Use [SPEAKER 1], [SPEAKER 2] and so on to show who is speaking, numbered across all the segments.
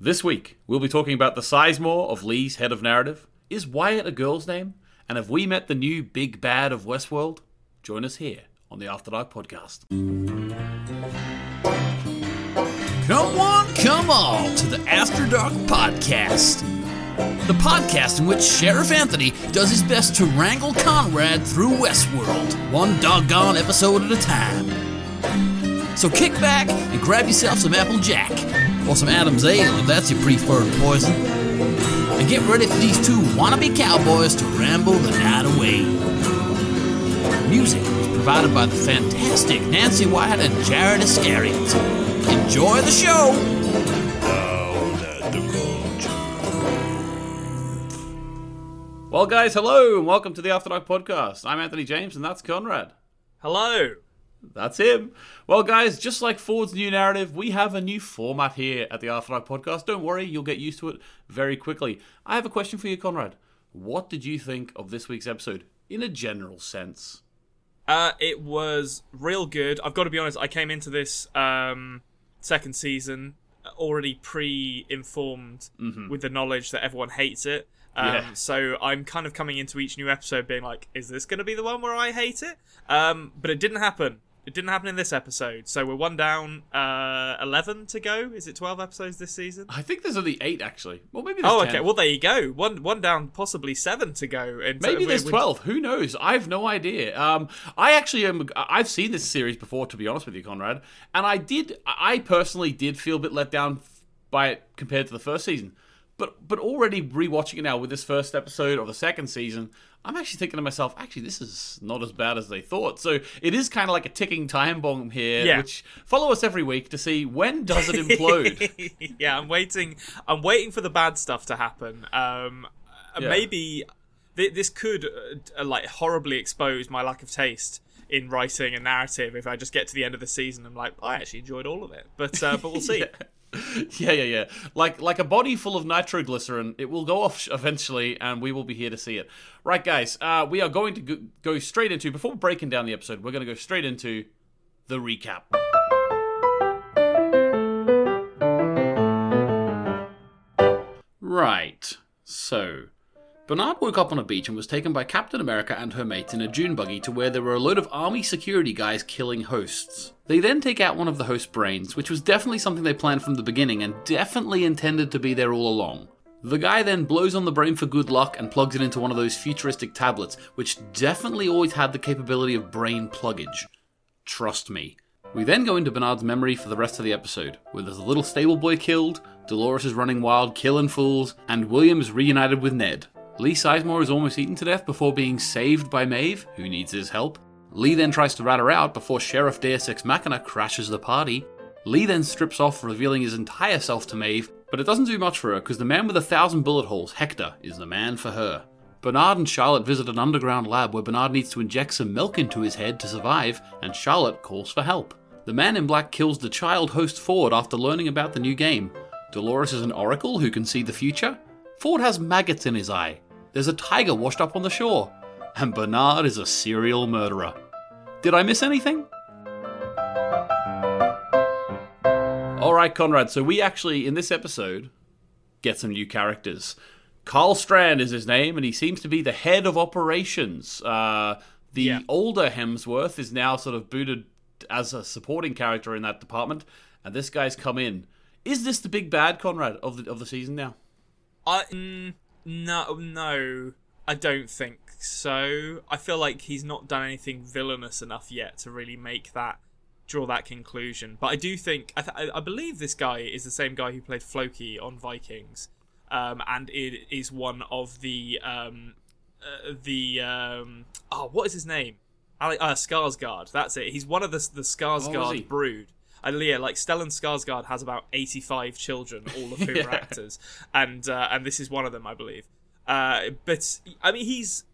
[SPEAKER 1] This week, we'll be talking about the Sizemore of Lee's head of narrative. Is Wyatt a girl's name? And have we met the new big bad of Westworld? Join us here on the After Dark podcast.
[SPEAKER 2] Come on, come all to the After Dark podcast. The podcast in which Sheriff Anthony does his best to wrangle Konrad through Westworld, one doggone episode at a time. So kick back and grab yourself some Apple Jack, or some Adam's Ale if that's your preferred poison, and get ready for these two wannabe cowboys to ramble the night away. Music was provided by the fantastic Nancy Wyatt and Jared Iscariot. Enjoy the show!
[SPEAKER 1] Well, guys, hello and welcome to the After Dark podcast. I'm Anthony James and that's Konrad.
[SPEAKER 3] Hello.
[SPEAKER 1] That's him. Well, guys, just like Ford's new narrative, we have a new format here at the After Dark podcast. Don't worry, you'll get used to it very quickly. I have a question for you, Konrad. What did you think of this week's episode in a general sense?
[SPEAKER 3] Uh, it was real good. I've got to be honest. I came into this um, second season already pre-informed with the knowledge that everyone hates it. Um,
[SPEAKER 1] Yeah.
[SPEAKER 3] So I'm kind of coming into each new episode being like, "Is this going to be the one where I hate it?" Um, but it didn't happen. It didn't happen in this episode. So we're one down, uh, eleven to go. Is it twelve episodes this season?
[SPEAKER 1] I think there's only eight, actually. Well, maybe there's
[SPEAKER 3] Oh,
[SPEAKER 1] 10.
[SPEAKER 3] okay. Well, there you go. One one down, possibly seven to go. And
[SPEAKER 1] Maybe there's
[SPEAKER 3] we're-
[SPEAKER 1] 12. Who knows? I have no idea. Um, I actually am. I've seen this series before, to be honest with you, Konrad. And I did. I personally did feel a bit let down by it compared to the first season. But but already rewatching it now with this first episode of the second season, I'm actually thinking to myself, actually, this is not as bad as they thought. So it is kind of like a ticking time bomb here.
[SPEAKER 3] Yeah.
[SPEAKER 1] Which follow us every week to see when does it implode.
[SPEAKER 3] yeah, I'm waiting. I'm waiting for the bad stuff to happen. Um, uh,
[SPEAKER 1] Yeah.
[SPEAKER 3] maybe th- this could uh, uh, like horribly expose my lack of taste in writing a narrative. If I just get to the end of the season, I'm like, I actually enjoyed all of it. But uh, but we'll see.
[SPEAKER 1] Yeah, yeah, yeah. Yeah. Like like a body full of nitroglycerin, it will go off eventually, and we will be here to see it. Right, guys. Uh, we are going to go, go straight into before breaking down the episode. We're going to go straight into the recap. Right. So, Bernard woke up on a beach and was taken by Captain America and her mates in a dune buggy to where there were a load of army security guys killing hosts. They then take out one of the host brains, which was definitely something they planned from the beginning and definitely intended to be there all along. The guy then blows on the brain for good luck and plugs it into one of those futuristic tablets, which definitely always had the capability of brain pluggage. Trust me. We then go into Bernard's memory for the rest of the episode, where there's a little stable boy killed, Dolores is running wild, killing fools, and William is reunited with Ned. Lee Sizemore is almost eaten to death before being saved by Maeve, who needs his help. Lee then tries to rat her out before Sheriff Deus Ex Machina crashes the party. Lee then strips off, revealing his entire self to Maeve, but it doesn't do much for her because the man with a thousand bullet holes, Hector, is the man for her. Bernard and Charlotte visit an underground lab where Bernard needs to inject some milk into his head to survive, and Charlotte calls for help. The man in black kills the child host Ford after learning about the new game. Dolores is an oracle who can see the future. Ford has maggots in his eye. There's a tiger washed up on the shore. And Bernard is a serial murderer. Did I miss anything? Alright, Konrad, so we actually, in this episode, get some new characters. Carl Strand is his name, and he seems to be the head of operations. Uh, the
[SPEAKER 3] Yeah.
[SPEAKER 1] older Hemsworth is now sort of booted as a supporting character in that department, and this guy's come in. Is this the big bad, Konrad, of the of the season now?
[SPEAKER 3] I mm, no no I don't think so. I feel like he's not done anything villainous enough yet to really make that draw that conclusion. But I do think I, th- I believe this guy is the same guy who played Floki on Vikings, um, and it is one of the um, uh, the um, oh what is his name? Ale- uh, Skarsgård. That's it. He's one of the the
[SPEAKER 1] Oh,
[SPEAKER 3] Skarsgård
[SPEAKER 1] he?
[SPEAKER 3] brood. And yeah, like Stellan Skarsgård has about eighty-five children, all of whom are actors, and uh, and this is one of them, I believe. Uh, but I mean, he's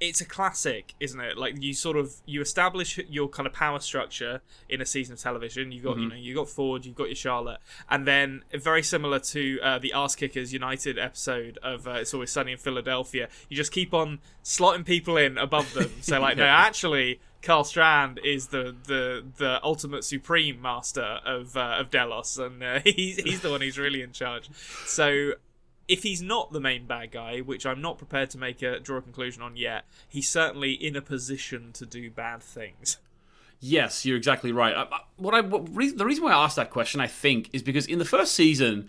[SPEAKER 3] it's a classic, isn't it? Like you sort of you establish your kind of power structure in a season of television. You've got you know you got Ford, you've got your Charlotte, and then very similar to uh, the Ass Kickers United episode of uh, It's Always Sunny in Philadelphia. You just keep on slotting people in above them. So like no, actually. Carl Strand is the, the, the ultimate supreme master of uh, of Delos, and uh, he's he's the one who's really in charge. So if he's not the main bad guy, which I'm not prepared to make a draw a conclusion on yet, he's certainly in a position to do bad things.
[SPEAKER 1] Yes, you're exactly right. I, I- what I what, re- the reason why I asked that question, I think, is because in the first season,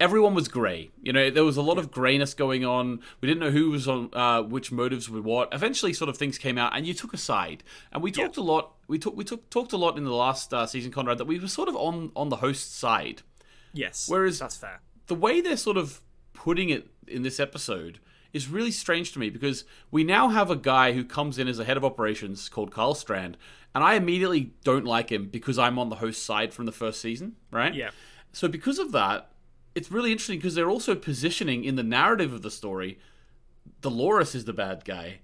[SPEAKER 1] everyone was grey. You know, there was a lot of greyness going on. We didn't know who was on uh, which motives with what. Eventually, sort of things came out, and you took a side. And we talked a lot. We talked. We took, talked a lot in the last uh, season, Konrad, that we were sort of on on the host side.
[SPEAKER 3] Yes,
[SPEAKER 1] Whereas-
[SPEAKER 3] that's fair.
[SPEAKER 1] the way they're sort of putting it in this episode is really strange to me because we now have a guy who comes in as a head of operations called Carl Strand, and I immediately don't like him because I'm on the host side from the first season, right?
[SPEAKER 3] Yeah.
[SPEAKER 1] So because of that, it's really interesting because they're also positioning in the narrative of the story, Dolores is the bad guy.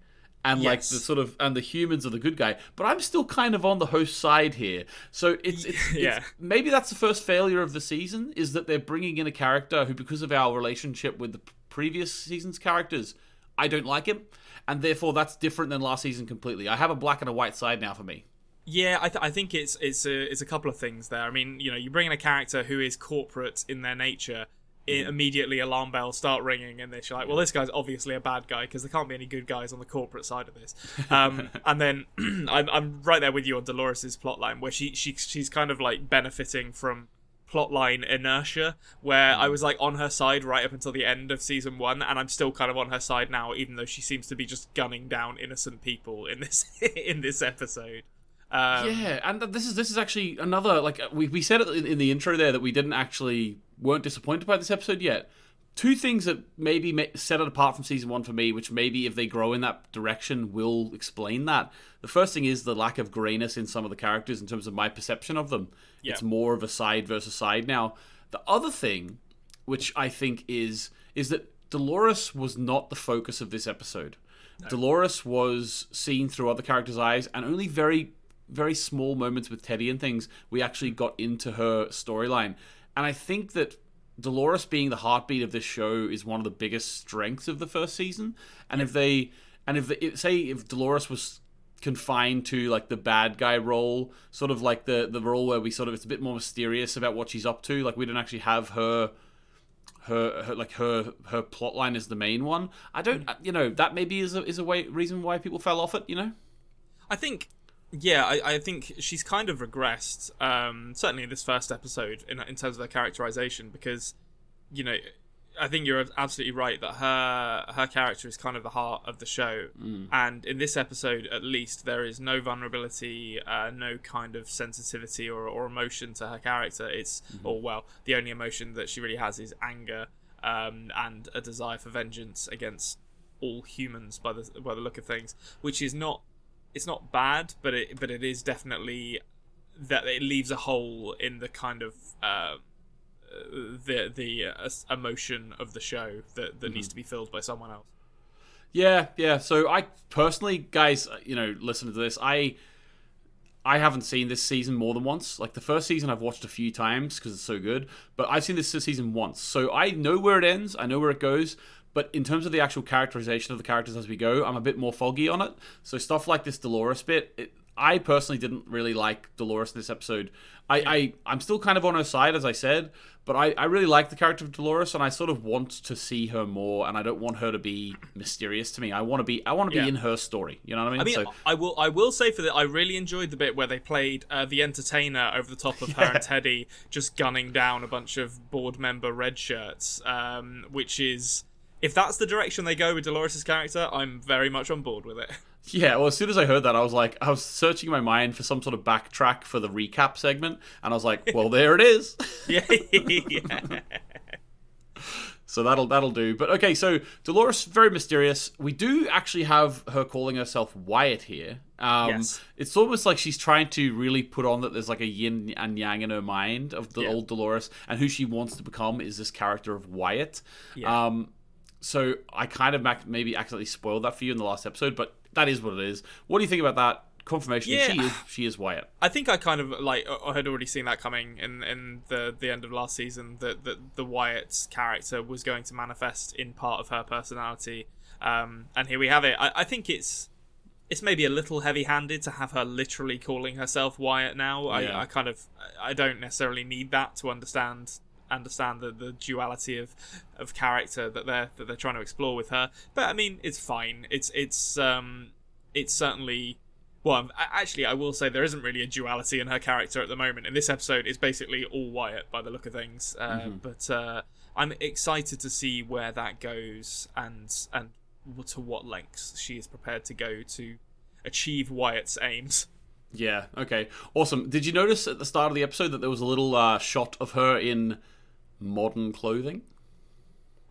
[SPEAKER 1] And like the sort of and the humans are the good guy, but I'm still kind of on the host side here. So it's, it's,
[SPEAKER 3] Yeah.
[SPEAKER 1] it's maybe that's the first failure of the season is that they're bringing in a character who, because of our relationship with the previous season's characters, I don't like him, and therefore that's different than last season completely. I have a black and a white side now for me.
[SPEAKER 3] Yeah, I, th- I think it's it's a it's a couple of things there. I mean, you know, you bring in a character who is corporate in their nature. I immediately, alarm bells start ringing, and they're like, "Well, this guy's obviously a bad guy because there can't be any good guys on the corporate side of this." Um, and then I'm, I'm right there with you on Dolores's plotline, where she she she's kind of like benefiting from plotline inertia, where I was like on her side right up until the end of season one, and I'm still kind of on her side now, even though she seems to be just gunning down innocent people in this in this episode. Um,
[SPEAKER 1] Yeah, and this is this is actually another like we we said it in the intro there that we didn't actually weren't disappointed by this episode yet. Two things that maybe set it apart from season one for me, which maybe if they grow in that direction will explain that. The first thing is the lack of grayness in some of the characters in terms of my perception of them.
[SPEAKER 3] Yeah.
[SPEAKER 1] It's more of a side versus side now. The other thing, which I think is is that Dolores was not the focus of this episode. Dolores was seen through other characters' eyes, and only very, very small moments with Teddy and things we actually got into her storyline. And I think that Dolores being the heartbeat of this show is one of the biggest strengths of the first season. And if they, and if, they, say if Dolores was confined to like the bad guy role, sort of like the the role where we sort of it's a bit more mysterious about what she's up to. Like we don't actually have her her, her like her her plot line is the main one. I don't mm. you know that maybe is a is a way reason why people fell off it. You know.
[SPEAKER 3] I think, yeah, I, I think she's kind of regressed. Um, certainly in this first episode, in in terms of her characterization, because you know, I think you're absolutely right that her her character is kind of the heart of the show, and in this episode, at least, there is no vulnerability, uh, no kind of sensitivity or, or emotion to her character. It's or well, the only emotion that she really has is anger um, and a desire for vengeance against all humans by the by the look of things, which is not it's not bad, but it but it is definitely that it leaves a hole in the kind of uh, the the uh, emotion of the show that that needs to be filled by someone else.
[SPEAKER 1] Yeah, yeah. So I personally, guys, uh, you know, listen to this. I I haven't seen this season more than once. Like the first season, I've watched a few times because it's so good. But I've seen this season once, so I know where it ends. I know where it goes. But in terms of the actual characterization of the characters as we go, I'm a bit more foggy on it. So stuff like this Dolores bit, it, I personally didn't really like Dolores in this episode. I, I I'm still kind of on her side, as I said, but I, I really like the character of Dolores, and I sort of want to see her more, and I don't want her to be mysterious to me. I want to be I want to be
[SPEAKER 3] Yeah.
[SPEAKER 1] in her story. You know what I mean?
[SPEAKER 3] I mean,
[SPEAKER 1] so
[SPEAKER 3] I will I will say for that I really enjoyed the bit where they played uh, the entertainer over the top of her and Teddy just gunning down a bunch of board member red shirts, um, which is. If that's the direction they go with Dolores' character, I'm very much on board with it.
[SPEAKER 1] Yeah, well, as soon as I heard that, I was like, I was searching in my mind for some sort of backtrack for the recap segment, and I was like, well, there it is.
[SPEAKER 3] yeah, yeah.
[SPEAKER 1] so that'll that'll do. But okay, so Dolores very mysterious. We do actually have her calling herself Wyatt here. Um,
[SPEAKER 3] Yes.
[SPEAKER 1] It's almost like she's trying to really put on that there's like a yin and yang in her mind of the
[SPEAKER 3] Yeah.
[SPEAKER 1] old Dolores, and who she wants to become is this character of Wyatt.
[SPEAKER 3] Yeah.
[SPEAKER 1] Um, so I kind of maybe accidentally spoiled that for you in the last episode, but that is what it is. What do you think about that confirmation?
[SPEAKER 3] Yeah.
[SPEAKER 1] She is she is Wyatt.
[SPEAKER 3] I think I kind of like I had already seen that coming in in the the end of last season that that the Wyatt's character was going to manifest in part of her personality, um, and here we have it. I, I think it's it's maybe a little heavy-handed to have her literally calling herself Wyatt now.
[SPEAKER 1] Yeah.
[SPEAKER 3] I, I kind of I don't necessarily need that to understand understand the, the duality of of character that they're that they're trying to explore with her. But I mean, it's fine. It's it's um it's certainly well, actually, I will say there isn't really a duality in her character at the moment. In this episode, it's basically all Wyatt by the look of things. Uh, But uh, I'm excited to see where that goes and and to what lengths she is prepared to go to achieve Wyatt's aims.
[SPEAKER 1] Yeah. Okay. Awesome. Did you notice at the start of the episode that there was a little uh, shot of her in modern clothing?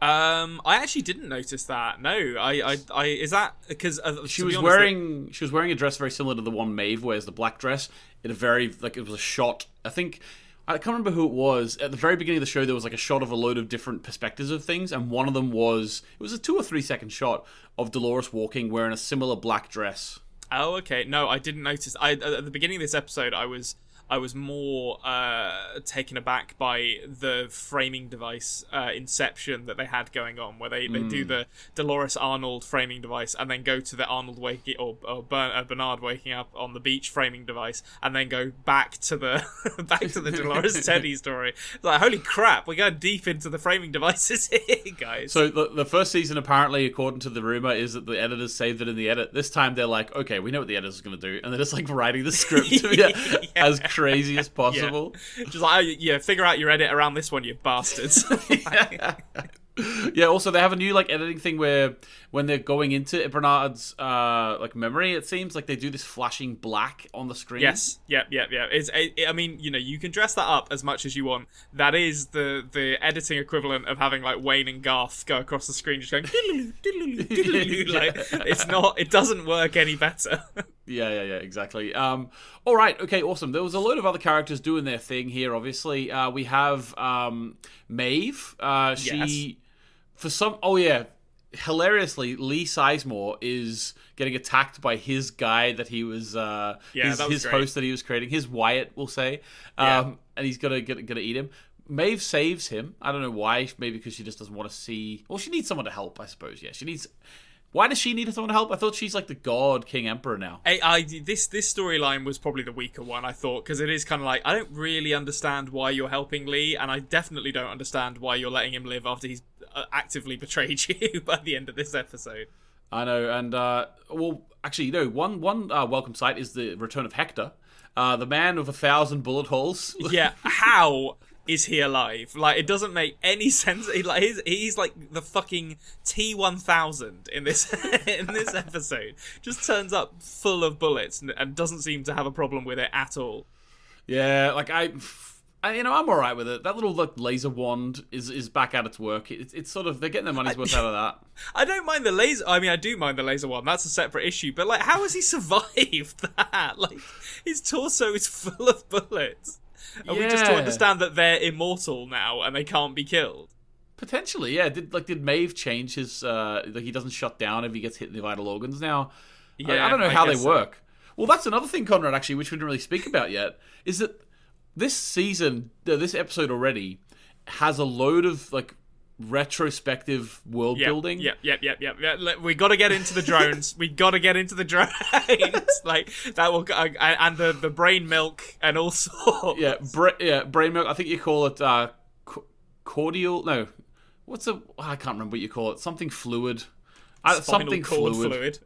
[SPEAKER 3] Um, I actually didn't notice that. No, I, I, I is that because uh,
[SPEAKER 1] She
[SPEAKER 3] to be
[SPEAKER 1] was
[SPEAKER 3] honest,
[SPEAKER 1] wearing she was wearing a dress very similar to the one Maeve wears, the black dress. In a very like it was a shot. I think I can't remember who it was. At the very beginning of the show, there was like a shot of a load of different perspectives of things, and one of them was it was a two or three second shot of Dolores walking wearing a similar black dress.
[SPEAKER 3] Oh, okay. No, I didn't notice. I at the beginning of this episode, I was I was more uh, taken aback by the framing device uh, Inception that they had going on, where they, they do the Dolores Arnold framing device and then go to the Arnold waking or, or uh, Bernard waking up on the beach framing device, and then go back to the back to the Dolores Teddy story. It's like holy crap, we're going deep into the framing devices here, guys.
[SPEAKER 1] So the, the first season, apparently, according to the rumor, is that the editors saved it in the edit. This time, they're like, okay, we know what the editor's going to do, and they're just like writing the script be as crazy as possible.
[SPEAKER 3] just like oh, yeah, figure out your edit around this one, you bastards.
[SPEAKER 1] Yeah. Also, they have a new like editing thing where when they're going into Bernard's uh like memory, it seems like they do this flashing black on the screen.
[SPEAKER 3] Yes, yep, yep, yep. It's, it, I mean, you know, you can dress that up as much as you want. That is the the editing equivalent of having like Wayne and Garth go across the screen, just going like it's not. It doesn't work any better.
[SPEAKER 1] Yeah, yeah, yeah, exactly. Um, all right, okay, awesome. There was a load of other characters doing their thing here. Obviously, uh, we have um, Maeve. Uh, she,
[SPEAKER 3] Yes.
[SPEAKER 1] For some, oh yeah, hilariously, Lee Sizemore is getting attacked by his guy that he was, uh,
[SPEAKER 3] Yeah,
[SPEAKER 1] his,
[SPEAKER 3] was
[SPEAKER 1] his host that he was creating, his Wyatt, we'll say, um,
[SPEAKER 3] Yeah.
[SPEAKER 1] and he's gonna gonna, gonna eat him. Maeve saves him. I don't know why. Maybe because she just doesn't want to see. Well, she needs someone to help, I suppose. Yeah, she needs. Why does she need someone to help? I thought she's like the god king emperor now.
[SPEAKER 3] I, I this this storyline was probably the weaker one I thought because it is kind of like I don't really understand why you're helping Lee and I definitely don't understand why you're letting him live after he's uh, actively betrayed you by the end of this episode.
[SPEAKER 1] I know, and uh, well, actually, you know, one one uh, welcome sight is the return of Hector, uh, the man with a thousand bullet holes.
[SPEAKER 3] Yeah, how is he alive? Like, it doesn't make any sense. He, like, he's, he's like the fucking T one thousand in this in this episode. Just turns up full of bullets and, and doesn't seem to have a problem with it at all.
[SPEAKER 1] yeah, like I, I, you know, I'm all right with it. That little like, laser wand is is back at its work. It's it's sort of they're getting their money's worth out of that.
[SPEAKER 3] I don't mind the laser. I mean, I do mind the laser one. That's a separate issue. But like, how has he survived that? Like, his torso is full of bullets. Are we just to understand that they're immortal now and they can't be killed?
[SPEAKER 1] Potentially, yeah. Did like did Maeve change his? uh Like he doesn't shut down if he gets hit in the vital organs now. I- I, don't know
[SPEAKER 3] I
[SPEAKER 1] how they
[SPEAKER 3] guess so.
[SPEAKER 1] work. Well, that's another thing, Konrad. Actually, which we didn't really speak about yet, is that this season, this episode already has a load of like retrospective world
[SPEAKER 3] Yep,
[SPEAKER 1] building.
[SPEAKER 3] Yep, yep, yep, yep. yep. We got to get into the drones. we got to get into the drones. like that will, uh, and the the brain milk and all sorts.
[SPEAKER 1] yeah, bra- yeah, brain milk. I think you call it uh, co- cordial. No, what's a? I can't remember what you call it. Something fluid. Uh, something fluid.
[SPEAKER 3] fluid.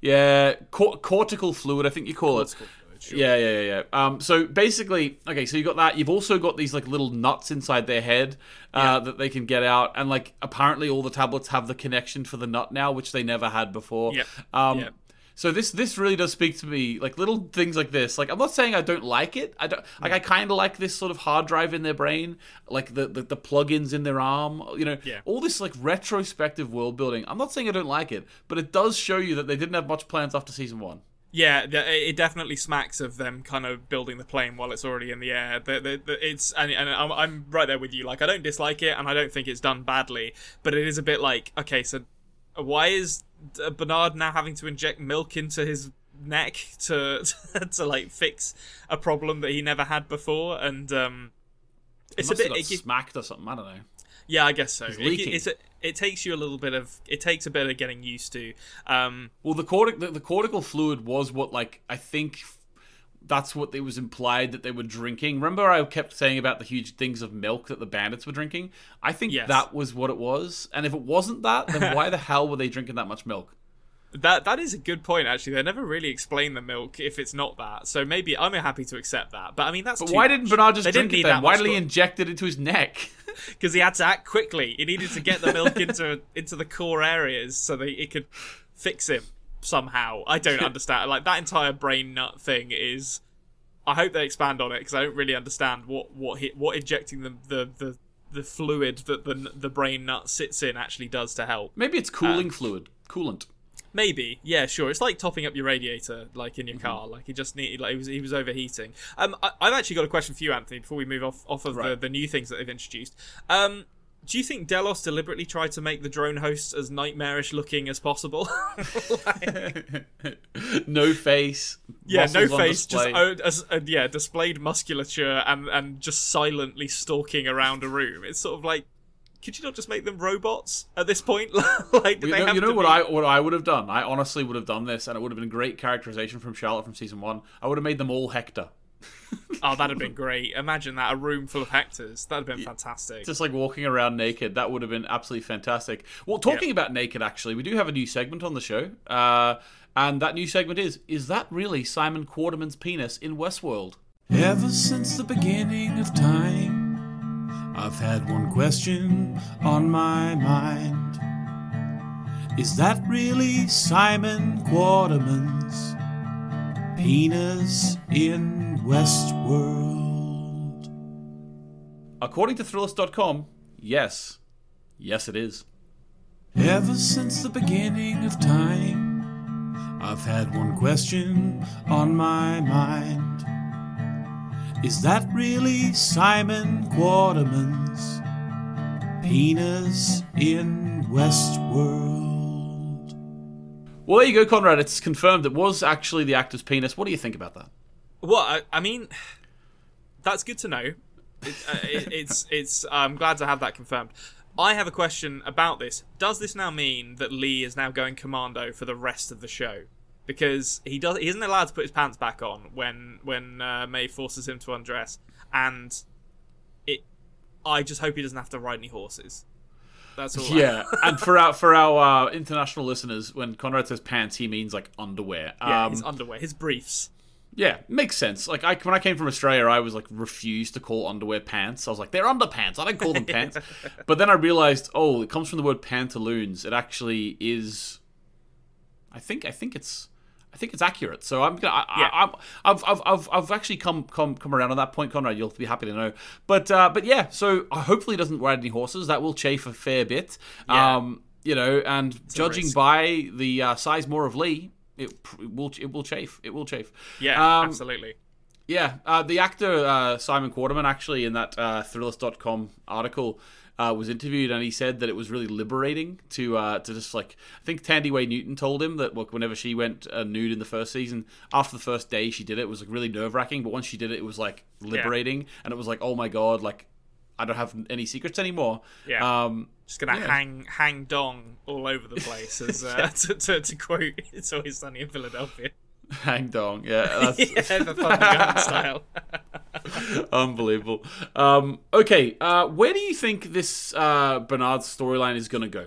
[SPEAKER 1] Yeah, cor- cortical fluid. I think you call it.
[SPEAKER 3] Sure.
[SPEAKER 1] Yeah, yeah, yeah, yeah. Um, so basically, okay, so you got that. You've also got these like little nuts inside their head uh, that they can get out, and like apparently all the tablets have the connection for the nut now, which they never had before.
[SPEAKER 3] Yep.
[SPEAKER 1] Um,
[SPEAKER 3] Yep.
[SPEAKER 1] So this this really does speak to me, like little things like this. Like I'm not saying I don't like it. I don't like. I kind of like this sort of hard drive in their brain, like the, the the plugins in their arm. You know,
[SPEAKER 3] Yeah.
[SPEAKER 1] all this like retrospective world building. I'm not saying I don't like it, but it does show you that they didn't have much plans after season one.
[SPEAKER 3] Yeah, the- it definitely smacks of them kind of building the plane while it's already in the air. The, the, the, it's and, and I'm, I'm right there with you. Like I don't dislike it, and I don't think it's done badly, but it is a bit like okay, so why is Bernard now having to inject milk into his neck to to like fix a problem that he never had before? And um, it's a bit it,
[SPEAKER 1] smacked or something. I don't know.
[SPEAKER 3] Yeah, I guess so. It, it's a, it takes you a little bit of it takes a bit of getting used to. Um,
[SPEAKER 1] Well, the cortic the, the cortical fluid was what like I think that's what it was implied that they were drinking. Remember, I kept saying about the huge things of milk that the bandits were drinking. I think
[SPEAKER 3] Yes.
[SPEAKER 1] that was what it was. And if it wasn't that, then why the hell were they drinking that much milk?
[SPEAKER 3] That that is a good point. Actually, they never really explain the milk if it's not that. So maybe I'm happy to accept that. But I mean, that's
[SPEAKER 1] But why didn't Bernard just
[SPEAKER 3] They
[SPEAKER 1] drink
[SPEAKER 3] didn't
[SPEAKER 1] it then? Why did he inject it into his neck?
[SPEAKER 3] because he had to act quickly. He needed to get the milk into into the core areas so that it could fix him somehow. I don't understand. Like that entire brain nut thing is. I hope they expand on it because I don't really understand what what he, what injecting the the the the fluid that the the brain nut sits in actually does to help.
[SPEAKER 1] Maybe it's cooling um, fluid, coolant.
[SPEAKER 3] Maybe, yeah, sure. It's like topping up your radiator, like in your
[SPEAKER 1] Mm-hmm.
[SPEAKER 3] car. Like he just needed, like he was he was overheating. Um, I, I've actually got a question for you, Anthony. Before we move off off of the,
[SPEAKER 1] Right.
[SPEAKER 3] the new things that they've introduced, um, do you think Delos deliberately tried to make the drone hosts as nightmarish looking as possible?
[SPEAKER 1] no face.
[SPEAKER 3] yeah, no face, just oh, as, uh, yeah, displayed musculature and and just silently stalking around a room. It's sort of like. Could you not just make them robots at this point? like, do
[SPEAKER 1] You
[SPEAKER 3] they
[SPEAKER 1] know,
[SPEAKER 3] have
[SPEAKER 1] you know
[SPEAKER 3] to
[SPEAKER 1] what
[SPEAKER 3] be-
[SPEAKER 1] I what I would have done? I honestly would have done this, and it would have been great characterization from Charlotte from season one. I would have made them all Hector,
[SPEAKER 3] Oh, that'd have been great. Imagine that a room full of Hectors. That'd have been fantastic.
[SPEAKER 1] just like walking around naked. That would have been absolutely fantastic. Well, talking
[SPEAKER 3] Yeah.
[SPEAKER 1] about naked, actually, we do have a new segment on the show, uh, and that new segment is: Is that really Simon Quarterman's penis in Westworld?
[SPEAKER 2] Ever since the beginning of time, I've had one question on my mind. Is that really Simon Quarterman's penis in Westworld?
[SPEAKER 1] According to Thrillist.com, yes, yes, it is.
[SPEAKER 2] Ever since the beginning of time, I've had one question on my mind. Is that really Simon Quarterman's penis in Westworld?
[SPEAKER 1] Well, there you go, Konrad. It's confirmed it was actually the actor's penis. What do you think about that?
[SPEAKER 3] Well, I, I mean, that's good to know. It, uh, it, it's it's. I'm glad to have that confirmed. I have a question about this. Does this now mean that Lee is now going commando for the rest of the show? Because he does, he isn't allowed to put his pants back on when when uh, Maeve forces him to undress, and it. I just hope he doesn't have to ride any horses. That's all. I-
[SPEAKER 1] Yeah, and for our for our uh, international listeners, when Konrad says pants, he means like underwear.
[SPEAKER 3] yeah,
[SPEAKER 1] um,
[SPEAKER 3] his underwear, his briefs.
[SPEAKER 1] Yeah, makes sense. Like I, when I came from Australia, I was like refused to call underwear pants. I was like, they're underpants. I don't call them pants. but then I realized, oh, it comes from the word pantaloons. It actually is. I think I think it's I think it's accurate. So I'm gonna. I,
[SPEAKER 3] Yeah.
[SPEAKER 1] I, I'm, I've, I've I've I've actually come come come around on that point, Konrad. You'll be happy to know. But uh, but yeah. So uh, hopefully, he doesn't ride any horses. That will chafe a fair bit.
[SPEAKER 3] Yeah.
[SPEAKER 1] Um, you know, and judging by the uh, size more of Lee. It, it will it will chafe it will chafe
[SPEAKER 3] Yeah,
[SPEAKER 1] Um,
[SPEAKER 3] absolutely.
[SPEAKER 1] yeah, uh, the actor uh, Simon Quarterman actually in that uh, Thrillist.com article uh, was interviewed, and he said that it was really liberating to uh, to just like I think Thandiwe Newton told him that look, whenever she went uh, nude in the first season, after the first day she did it, it was like really nerve wracking, but once she did it, it was like liberating, and it was like oh my god, like I don't have any secrets anymore.
[SPEAKER 3] Yeah.
[SPEAKER 1] Um,
[SPEAKER 3] Just gonna
[SPEAKER 1] Yeah.
[SPEAKER 3] hang hang dong all over the place, as uh, to, to, to quote "It's Always Sunny in Philadelphia."
[SPEAKER 1] hang dong, yeah, that's,
[SPEAKER 3] yeah, the Thundergun style.
[SPEAKER 1] Unbelievable. Um, okay, uh, where do you think this uh, Bernard storyline is going to go?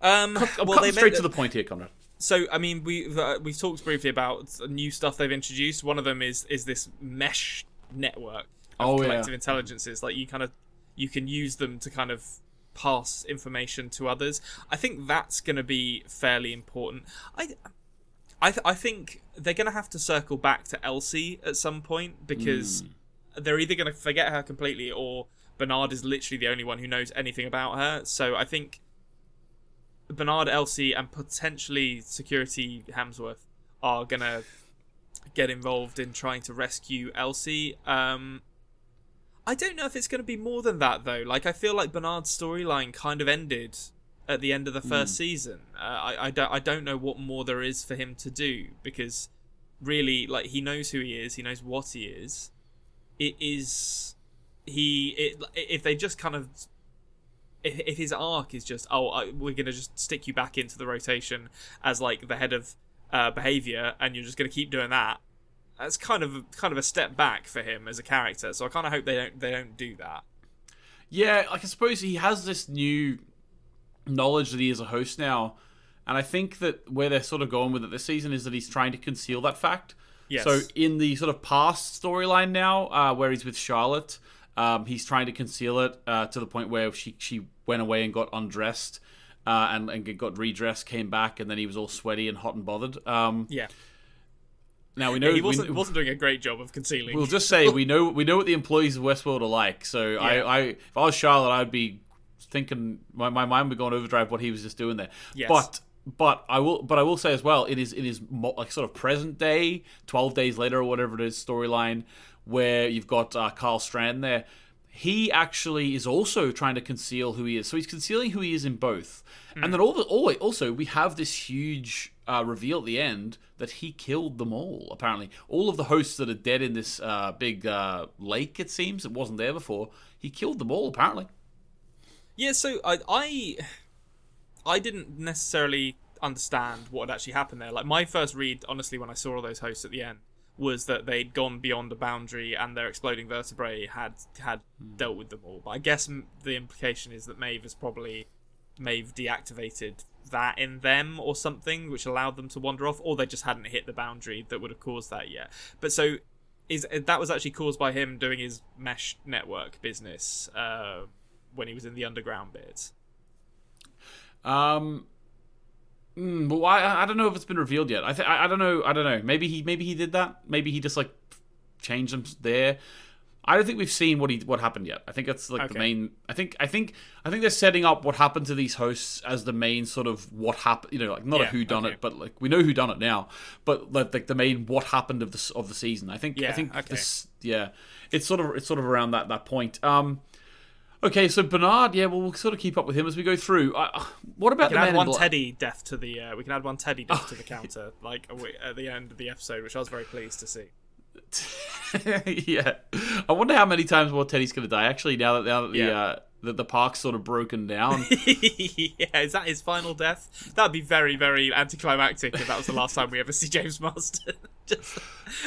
[SPEAKER 3] Um,
[SPEAKER 1] I'm
[SPEAKER 3] well,
[SPEAKER 1] cutting straight to the point here, Konrad.
[SPEAKER 3] So, I mean, we uh, we've talked briefly about new stuff they've introduced. One of them is is this mesh network of
[SPEAKER 1] Oh, yeah.
[SPEAKER 3] collective intelligences. Like you kind of you can use them to kind of pass information to others. I think that's going to be fairly important. I. I, th- I think they're going to have to circle back to Elsie at some point because they're either going to forget her completely or Bernard is literally the only one who knows anything about her. So I think Bernard, Elsie, and potentially Security Hemsworth are gonna get involved in trying to rescue Elsie. Um, I don't know if it's going to be more than that though. Like I feel like Bernard's storyline kind of ended at the end of the first
[SPEAKER 1] Hmm.
[SPEAKER 3] season. Uh, I I don't I don't know what more there is for him to do because really like he knows who he is, he knows what he is. It is he it if they just kind of if, if his arc is just oh I, we're gonna just stick you back into the rotation as like the head of uh, behavior and you're just gonna keep doing that that's kind of kind of a step back for him as a character so I kind of hope they don't they don't do that
[SPEAKER 1] Yeah, like I suppose he has this new knowledge that he is a host now, and I think that where they're sort of going with it this season is that he's trying to conceal that fact.
[SPEAKER 3] Yes.
[SPEAKER 1] So in the sort of past storyline now, uh, where he's with Charlotte, um, he's trying to conceal it uh, to the point where she she went away and got undressed. Uh, and, and got redressed, came back, and then he was all sweaty and hot and bothered. Um,
[SPEAKER 3] yeah
[SPEAKER 1] now we know
[SPEAKER 3] he wasn't wasn't doing a great job of concealing
[SPEAKER 1] We'll just say we know we know what the employees of Westworld are like. So
[SPEAKER 3] Yeah.
[SPEAKER 1] I, I, if I was Charlotte, I'd be thinking my, my mind would go on overdrive what he was just doing there.
[SPEAKER 3] Yes.
[SPEAKER 1] But but I will but I will say as well, it is it is mo- like sort of present day, twelve days later or whatever it is storyline, where you've got uh, Carl Strand there. He actually is also trying to conceal who he is. So he's concealing who he is in both. And then all the, all, also we have this huge uh, reveal at the end that he killed them all. Apparently, all of the hosts that are dead in this uh, big uh, lake. It seems it wasn't there before. He killed them all. Apparently.
[SPEAKER 3] Yeah, so I, I I didn't necessarily understand what had actually happened there. Like my first read, honestly, when I saw all those hosts at the end, was that they'd gone beyond a boundary and their exploding vertebrae had had dealt with them all. But I guess m- the implication is that Maeve has probably Maeve deactivated that in them or something, which allowed them to wander off, or they just hadn't hit the boundary that would have caused that yet. But so is that was actually caused by him doing his mesh network business uh, when he was in the underground bit.
[SPEAKER 1] Um. mm, but why? I I don't know if it's been revealed yet. I, th- I I don't know. I don't know. Maybe he maybe he did that. Maybe he just like changed them there. I don't think we've seen what he what happened yet. I think that's like the main. I think I think I think they're setting up what happened to these hosts as the main sort of what happened. You know, like not a who done
[SPEAKER 3] okay.
[SPEAKER 1] it, but like we know who done it now. But like, like the main what happened of the of the season. I think I think
[SPEAKER 3] okay.
[SPEAKER 1] this yeah, it's sort of it's sort of around that that point. Um. Okay, so Bernard, yeah, well, we'll sort of keep up with him as we go through. Uh, what about
[SPEAKER 3] We can
[SPEAKER 1] man
[SPEAKER 3] add one? Teddy death to the. Uh, we can add one Teddy death
[SPEAKER 1] Oh.
[SPEAKER 3] to the counter, like at the end of the episode, which I was very pleased to see.
[SPEAKER 1] yeah, I wonder how many times more Teddy's going to die. Actually, now that now that the
[SPEAKER 3] Yeah.
[SPEAKER 1] uh, that the park's sort of broken down,
[SPEAKER 3] yeah, is that his final death? That'd be very, very anticlimactic if that was the last time we ever see James Marsden. Just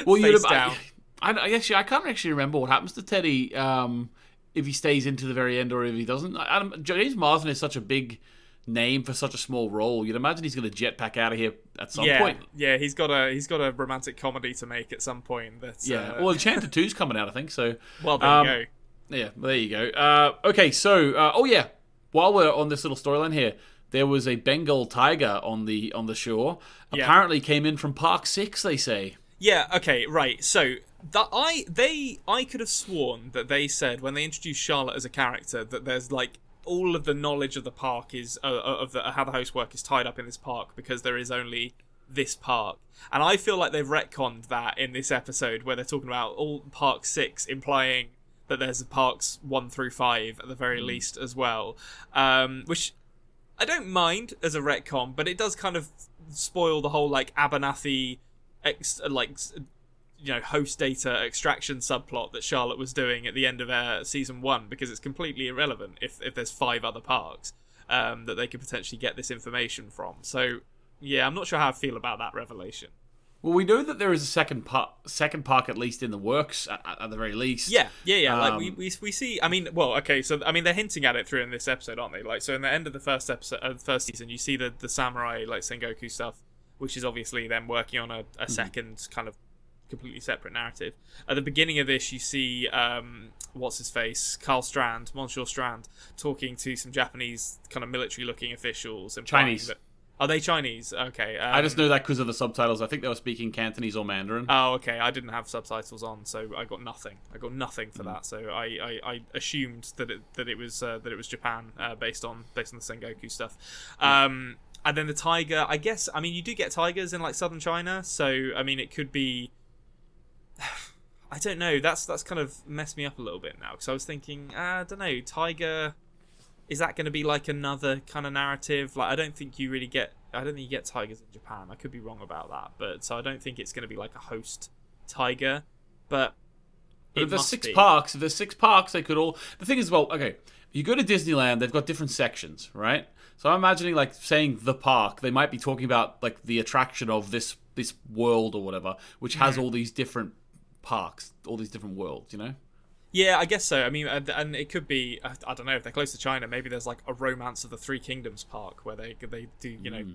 [SPEAKER 1] well,
[SPEAKER 3] face
[SPEAKER 1] you'd
[SPEAKER 3] down.
[SPEAKER 1] I, I actually I can't actually remember what happens to Teddy um, if he stays into the very end or if he doesn't. Adam, James Marsden is such a big name for such a small role. You'd imagine he's going to jetpack out of here at some
[SPEAKER 3] yeah,
[SPEAKER 1] point.
[SPEAKER 3] yeah, he's got a he's got a romantic comedy to make at some point. That's
[SPEAKER 1] Yeah,
[SPEAKER 3] uh,
[SPEAKER 1] well, Enchanted Two's coming out, I think. So,
[SPEAKER 3] well, there
[SPEAKER 1] um,
[SPEAKER 3] you go.
[SPEAKER 1] Yeah, there you go. Uh, okay, so uh, oh yeah, while we're on this little storyline here, there was a Bengal tiger on the on the shore.
[SPEAKER 3] Yeah.
[SPEAKER 1] Apparently, came in from Park Six. They say.
[SPEAKER 3] Yeah, okay, right. So that I they I could have sworn that they said when they introduced Charlotte as a character that there's like all of the knowledge of the park is uh, uh, of the, how the host work is tied up in this park because there is only this park. And I feel like they've retconned that in this episode where they're talking about all Park 6 implying that there's parks 1 through 5 at the very least as well. Um, which I don't mind as a retcon, but it does kind of spoil the whole like Abernathy ex- like you know host data extraction subplot that Charlotte was doing at the end of uh, season 1 because it's completely irrelevant if if there's five other parks um, that they could potentially get this information from. So yeah, I'm not sure how I feel about that revelation.
[SPEAKER 1] Well, we know that there is a second park, second park at least in the works, at, at the very least.
[SPEAKER 3] Yeah, yeah, yeah. like we,
[SPEAKER 1] Um,
[SPEAKER 3] we we see. I mean, well, okay. So I mean, they're hinting at it through in this episode, aren't they? Like, so in the end of the first episode, uh, the first season, you see the the samurai like Sengoku stuff, which is obviously them working on a, a second kind of completely separate narrative. At the beginning of this, you see um, what's his face, Carl Strand, Monsieur Strand, talking to some Japanese kind of military-looking officials. and
[SPEAKER 1] Chinese.
[SPEAKER 3] That, are they Chinese? Okay. Um,
[SPEAKER 1] I just know that because of the subtitles. I think they were speaking Cantonese or Mandarin.
[SPEAKER 3] Oh, okay. I didn't have subtitles on, so I got nothing. I got nothing
[SPEAKER 1] Mm.
[SPEAKER 3] for that. So I, I, I assumed that it that it was uh, that it was Japan uh, based on based on the Sengoku stuff. Um, and then the tiger. I guess. I mean, you do get tigers in like southern China, so I mean, it could be. I don't know. That's that's kind of messed me up a little bit now because I was thinking, uh, I don't know, tiger. Is that going to be like another kind of narrative? Like, I don't think you really get. I don't think you get tigers in Japan. I could be wrong about that, but so I don't think it's going to be like a host tiger. But
[SPEAKER 1] But
[SPEAKER 3] it
[SPEAKER 1] there's six
[SPEAKER 3] be.
[SPEAKER 1] parks, if there's six parks, they could all. The thing is, well, okay, you go to Disneyland, they've got different sections, right? So I'm imagining like saying the park, they might be talking about like the attraction of this this world or whatever, which has all these different parks, all these different worlds, you know?
[SPEAKER 3] Yeah, I guess so. I mean, and, and it could be. I, I don't know if they're close to China. Maybe there's like a Romance of the Three Kingdoms park where they they do you know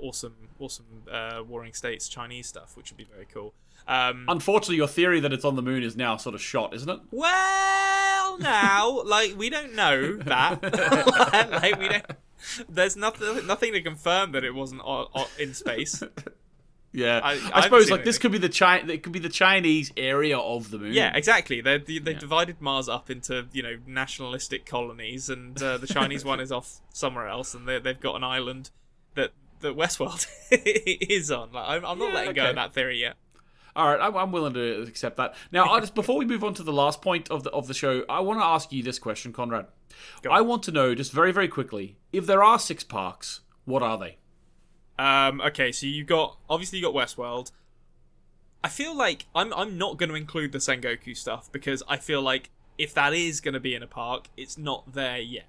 [SPEAKER 3] awesome awesome uh, Warring States Chinese stuff, which would be very cool. Um,
[SPEAKER 1] Unfortunately, your theory that it's on the moon is now sort of shot, isn't it?
[SPEAKER 3] well, now like we don't know that. like we don't. There's nothing nothing to confirm that it wasn't o- o- in space.
[SPEAKER 1] Yeah,
[SPEAKER 3] I-
[SPEAKER 1] I,
[SPEAKER 3] I
[SPEAKER 1] suppose like this could be the Chi- it could be the Chinese area of the moon.
[SPEAKER 3] Yeah, exactly. They they they divided Mars up into you know nationalistic colonies, and uh, the Chinese one is off somewhere else, and they they've got an island that that Westworld is on. Like, I'm, I'm not
[SPEAKER 1] Yeah,
[SPEAKER 3] letting go of that theory yet.
[SPEAKER 1] All right, I'm, I'm willing to accept that. Now, I just before we move on to the last point of the of the show, I want to ask you this question, Konrad. I want to know just very very quickly if there are six parks, what are they?
[SPEAKER 3] Um, okay, so you've got obviously you got Westworld. I feel like I'm I'm not going to include the Sengoku stuff because I feel like if that is going to be in a park, it's not there yet.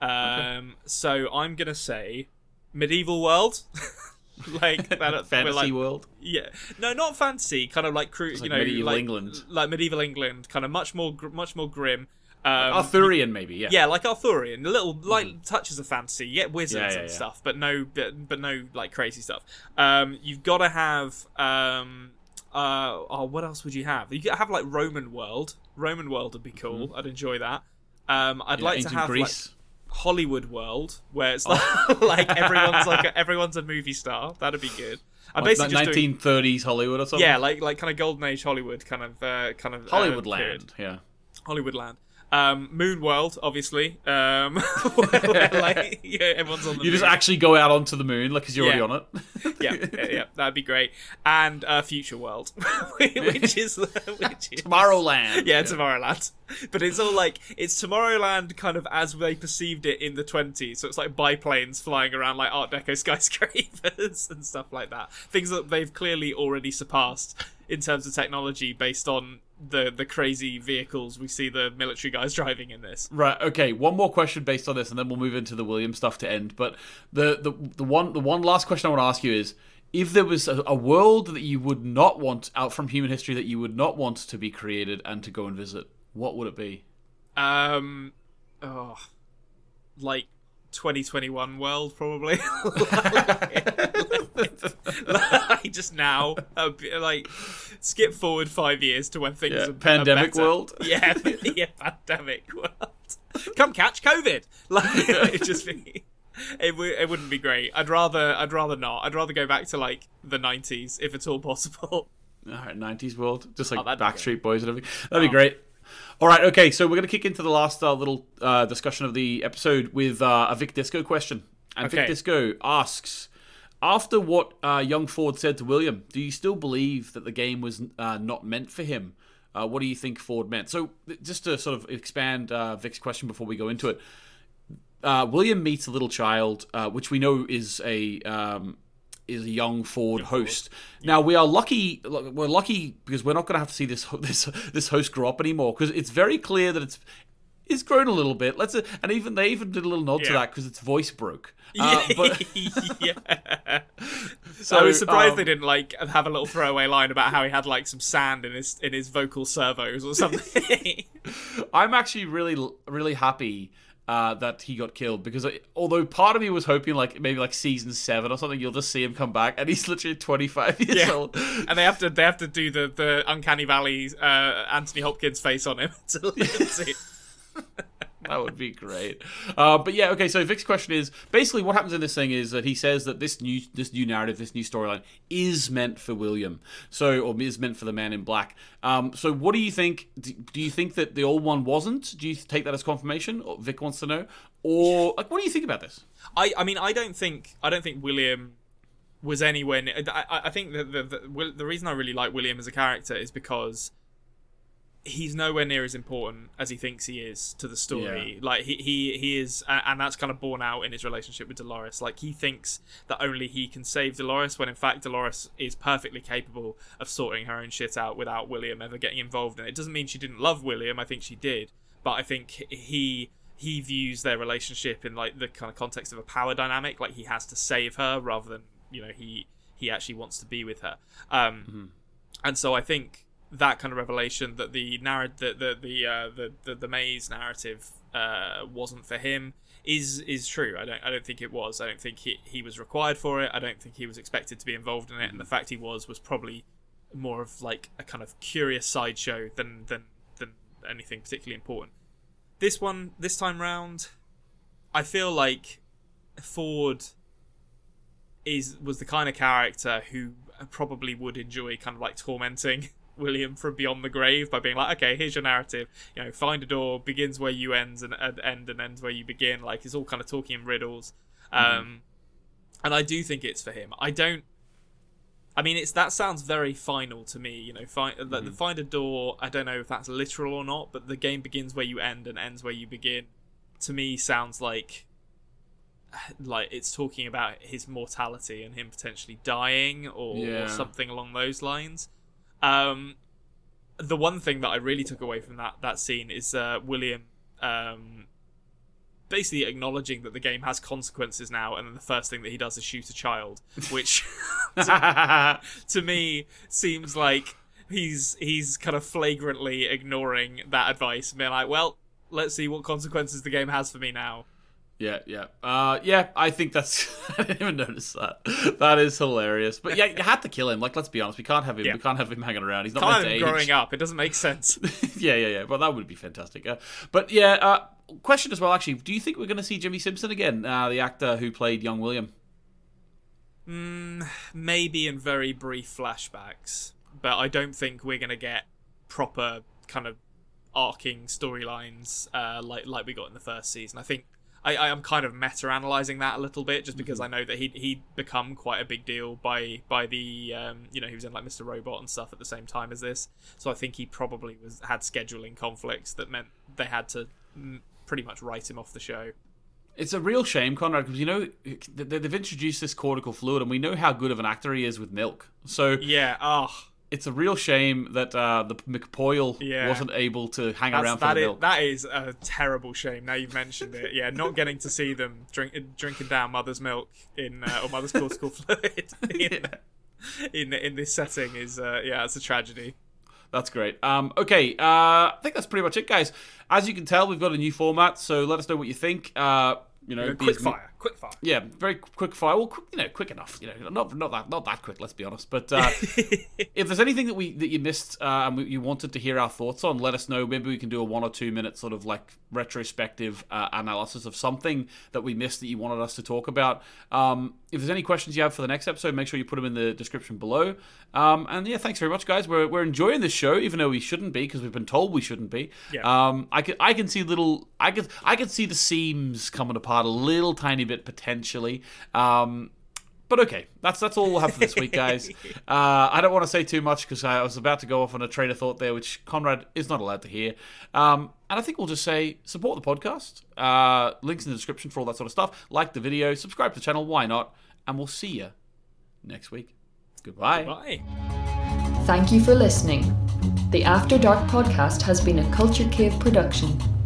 [SPEAKER 3] Um, so I'm going to say medieval world, like that.
[SPEAKER 1] Fantasy
[SPEAKER 3] like,
[SPEAKER 1] world.
[SPEAKER 3] Yeah, no, not fantasy. Kind of like cru-
[SPEAKER 1] like
[SPEAKER 3] you know,
[SPEAKER 1] medieval
[SPEAKER 3] like,
[SPEAKER 1] England.
[SPEAKER 3] like medieval England, kind of much more, gr- much more grim. Um,
[SPEAKER 1] Arthurian, maybe. Yeah.
[SPEAKER 3] yeah, like Arthurian, a little like touches of fantasy. Get wizards
[SPEAKER 1] Mm-hmm. Yeah, yeah,
[SPEAKER 3] and
[SPEAKER 1] yeah.
[SPEAKER 3] stuff, but no, but, but no like crazy stuff. Um, you've got to have. Um, uh, oh, what else would you have? You could have like Roman world. Roman world would be cool. I'd enjoy that. Um, I'd
[SPEAKER 1] Mm-hmm. Yeah,
[SPEAKER 3] like to have
[SPEAKER 1] Greece.
[SPEAKER 3] like Hollywood world, where it's like, like everyone's like a, everyone's a movie star. That'd be good. I'm
[SPEAKER 1] Like
[SPEAKER 3] basically just doing
[SPEAKER 1] 1930s Hollywood or something.
[SPEAKER 3] yeah, like like kind of golden age Hollywood kind of uh, kind of uh,
[SPEAKER 1] Hollywood
[SPEAKER 3] period.
[SPEAKER 1] land. Yeah.
[SPEAKER 3] Hollywood land. Um, Moon World, obviously. Um, where, like, yeah, everyone's on the
[SPEAKER 1] You
[SPEAKER 3] moon.
[SPEAKER 1] just actually go out onto the moon, like, because you're
[SPEAKER 3] Yeah.
[SPEAKER 1] already on it.
[SPEAKER 3] yeah, yeah, yeah, that'd be great. And uh, Future World, which is which is
[SPEAKER 1] Tomorrowland.
[SPEAKER 3] yeah, Tomorrowland. But it's all like it's Tomorrowland kind of as they perceived it in the twenties. So it's like biplanes flying around like Art Deco skyscrapers and stuff like that. Things that they've clearly already surpassed in terms of technology based on the the crazy vehicles we see the military guys driving in this.
[SPEAKER 1] Right. Okay. One more question based on this, and then we'll move into the William stuff to end. But the the the one the one last question I want to ask you is: if there was a, a world that you would not want out from human history that you would not want to be created and to go and visit, what would it be?
[SPEAKER 3] Um, oh, like 2021 world probably. like just now, like skip forward five years to when things
[SPEAKER 1] Yeah,
[SPEAKER 3] are, are
[SPEAKER 1] pandemic
[SPEAKER 3] better.
[SPEAKER 1] world.
[SPEAKER 3] Yeah, yeah, pandemic world. Come catch COVID. Like it just be. It, w- it wouldn't be great. I'd rather I'd rather not. I'd rather go back to like the 90s if it's all possible.
[SPEAKER 1] All right, nineties world, just like
[SPEAKER 3] Oh,
[SPEAKER 1] Backstreet Boys and everything. That'd be great. All right, okay. So we're gonna kick into the last uh, little uh, discussion of the episode with uh, a Vic Disco question. And Vic Disco asks, after what uh, young Ford said to William, do you still believe that the game was uh, not meant for him? Uh, what do you think Ford meant? So just to sort of expand uh, Vic's question before we go into it, uh, William meets a little child, uh, which we know is a um, is a young Ford host. Now we are lucky. We're lucky because we're not going to have to see this this this host grow up anymore because it's very clear that it's it's grown a little bit. Let's and even they even did a little nod to that because its voice broke. Uh, but
[SPEAKER 3] yeah.
[SPEAKER 1] so,
[SPEAKER 3] I was surprised
[SPEAKER 1] um,
[SPEAKER 3] they didn't like have a little throwaway line about how he had like some sand in his in his vocal servos or something.
[SPEAKER 1] I'm actually really really happy. Uh, that he got killed because I, although part of me was hoping like maybe like season seven or something you'll just see him come back and he's literally 25 years
[SPEAKER 3] Yeah.
[SPEAKER 1] old
[SPEAKER 3] and they have to they have to do the the uncanny valley uh, Anthony Hopkins face on him to see.
[SPEAKER 1] that would be great. Uh, but yeah, okay. So Vic's question is basically what happens in this thing is that he says that this new this new narrative, this new storyline, is meant for William. So or is meant for the Man in Black. Um, so what do you think? Do, do you think that the old one wasn't? Do you take that as confirmation? Vic wants to know, or like, what do you think about this?
[SPEAKER 3] I, I mean, I don't think I don't think William was anywhere. Near, I, I think that the, the the reason I really like William as a character is because he's nowhere near as important as he thinks he is to the story.
[SPEAKER 1] Yeah.
[SPEAKER 3] Like he, he he is, and that's kind of borne out in his relationship with Dolores. Like he thinks that only he can save Dolores, when in fact Dolores is perfectly capable of sorting her own shit out without William ever getting involved in it. It doesn't mean she didn't love William. I think she did, but I think he he views their relationship in like the kind of context of a power dynamic. Like he has to save her rather than you know he he actually wants to be with her. Um, and so I think that kind of revelation that the narrative, the the the, uh, the the the maze narrative uh, wasn't for him is is true. I don't I don't think it was. I don't think he he was required for it. I don't think he was expected to be involved in it. And the fact he was was probably more of like a kind of curious sideshow than than than anything particularly important. This one, this time round, I feel like Ford is was the kind of character who probably would enjoy kind of like tormenting William from beyond the grave by being like, okay, here's your narrative. You know, find a door, begins where you ends and, and end and ends where you begin. Like it's all kind of talking in riddles. Um, and I do think it's for him. I don't. I mean, it's that sounds very final to me. You know, find the, the find a door. I don't know if that's literal or not, but the game begins where you end and ends where you begin. To me, sounds like like it's talking about his mortality and him potentially dying or,
[SPEAKER 1] Yeah.
[SPEAKER 3] or something along those lines. Um, the one thing that I really took away from that that scene is uh, William um, basically acknowledging that the game has consequences now, and then the first thing that he does is shoot a child, which to me seems like he's he's kind of flagrantly ignoring that advice and being like, well, let's see what consequences the game has for me now.
[SPEAKER 1] Yeah, yeah, uh, yeah. I think that's. I didn't even notice that. That is hilarious. But yeah, you had to kill him. Like, let's be honest, we can't have him.
[SPEAKER 3] Yeah.
[SPEAKER 1] We can't have him hanging around. He's not
[SPEAKER 3] Kind
[SPEAKER 1] meant
[SPEAKER 3] of
[SPEAKER 1] to age.
[SPEAKER 3] growing up, it doesn't make sense.
[SPEAKER 1] yeah, yeah, yeah. Well, that would be fantastic. Uh, but yeah, uh, question as well. Actually, do you think we're going to see Jimmy Simpson again, uh, the actor who played young William?
[SPEAKER 3] Maybe in very brief flashbacks, but I don't think we're gonna get proper kind of arcing storylines uh, like like we got in the first season. I think I, I am kind of meta analyzing that a little bit just because I know that he he'd become quite a big deal by by the um, you know he was in like Mr. Robot and stuff at the same time as this. So I think he probably was had scheduling conflicts that meant they had to mm, pretty much write him off the show.
[SPEAKER 1] It's a real shame, Konrad, because you know they've introduced this cortical fluid, and we know how good of an actor he is with milk. So
[SPEAKER 3] Yeah. Oh.
[SPEAKER 1] It's a real shame that uh, the McPoyle
[SPEAKER 3] Yeah.
[SPEAKER 1] wasn't able to hang
[SPEAKER 3] That's,
[SPEAKER 1] around for
[SPEAKER 3] that
[SPEAKER 1] the
[SPEAKER 3] is-
[SPEAKER 1] milk.
[SPEAKER 3] that is a terrible shame. Now you've mentioned it, yeah, not getting to see them drink, drinking down mother's milk in uh, or mother's cortical fluid in, in in this setting is uh, yeah, it's a tragedy.
[SPEAKER 1] That's great. Um, okay, uh, I think that's pretty much it, guys. As you can tell, we've got a new format, so let us know what you think. Uh, you know,
[SPEAKER 3] Quick fire, quick fire.
[SPEAKER 1] Yeah, very quick fire. Well, quick, you know, quick enough. You know, not not that not that quick. Let's be honest. But uh, if there's anything that we that you missed uh, and we, you wanted to hear our thoughts on, let us know. Maybe we can do a one or two minute sort of like retrospective uh, analysis of something that we missed that you wanted us to talk about. Um, if there's any questions you have for the next episode, make sure you put them in the description below. Um, and yeah, thanks very much, guys. We're, we're enjoying this show, even though we shouldn't be because we've been told we shouldn't be.
[SPEAKER 3] Yeah.
[SPEAKER 1] Um, I can I can see little I could I could see the seams coming apart a little tiny bit potentially. Um, but okay, that's that's all we'll have for this week, guys. Uh, I don't want to say too much because I was about to go off on a train of thought there, which Konrad is not allowed to hear. Um, and I think we'll just say support the podcast. Uh, links in the description for all that sort of stuff. Like the video, subscribe to the channel. Why not? And we'll see you next week. Goodbye.
[SPEAKER 3] Bye.
[SPEAKER 4] Thank you for listening. The After Dark podcast has been a Culture Cave production.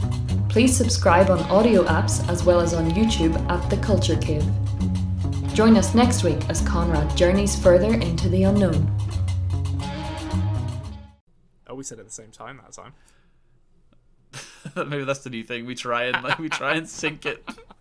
[SPEAKER 4] Please subscribe on audio apps as well as on YouTube at The Culture Cave. Join us next week as Konrad journeys further into the unknown.
[SPEAKER 3] Oh, we said at the same time that time.
[SPEAKER 1] Maybe that's the new thing. We try and like, we try and sync it.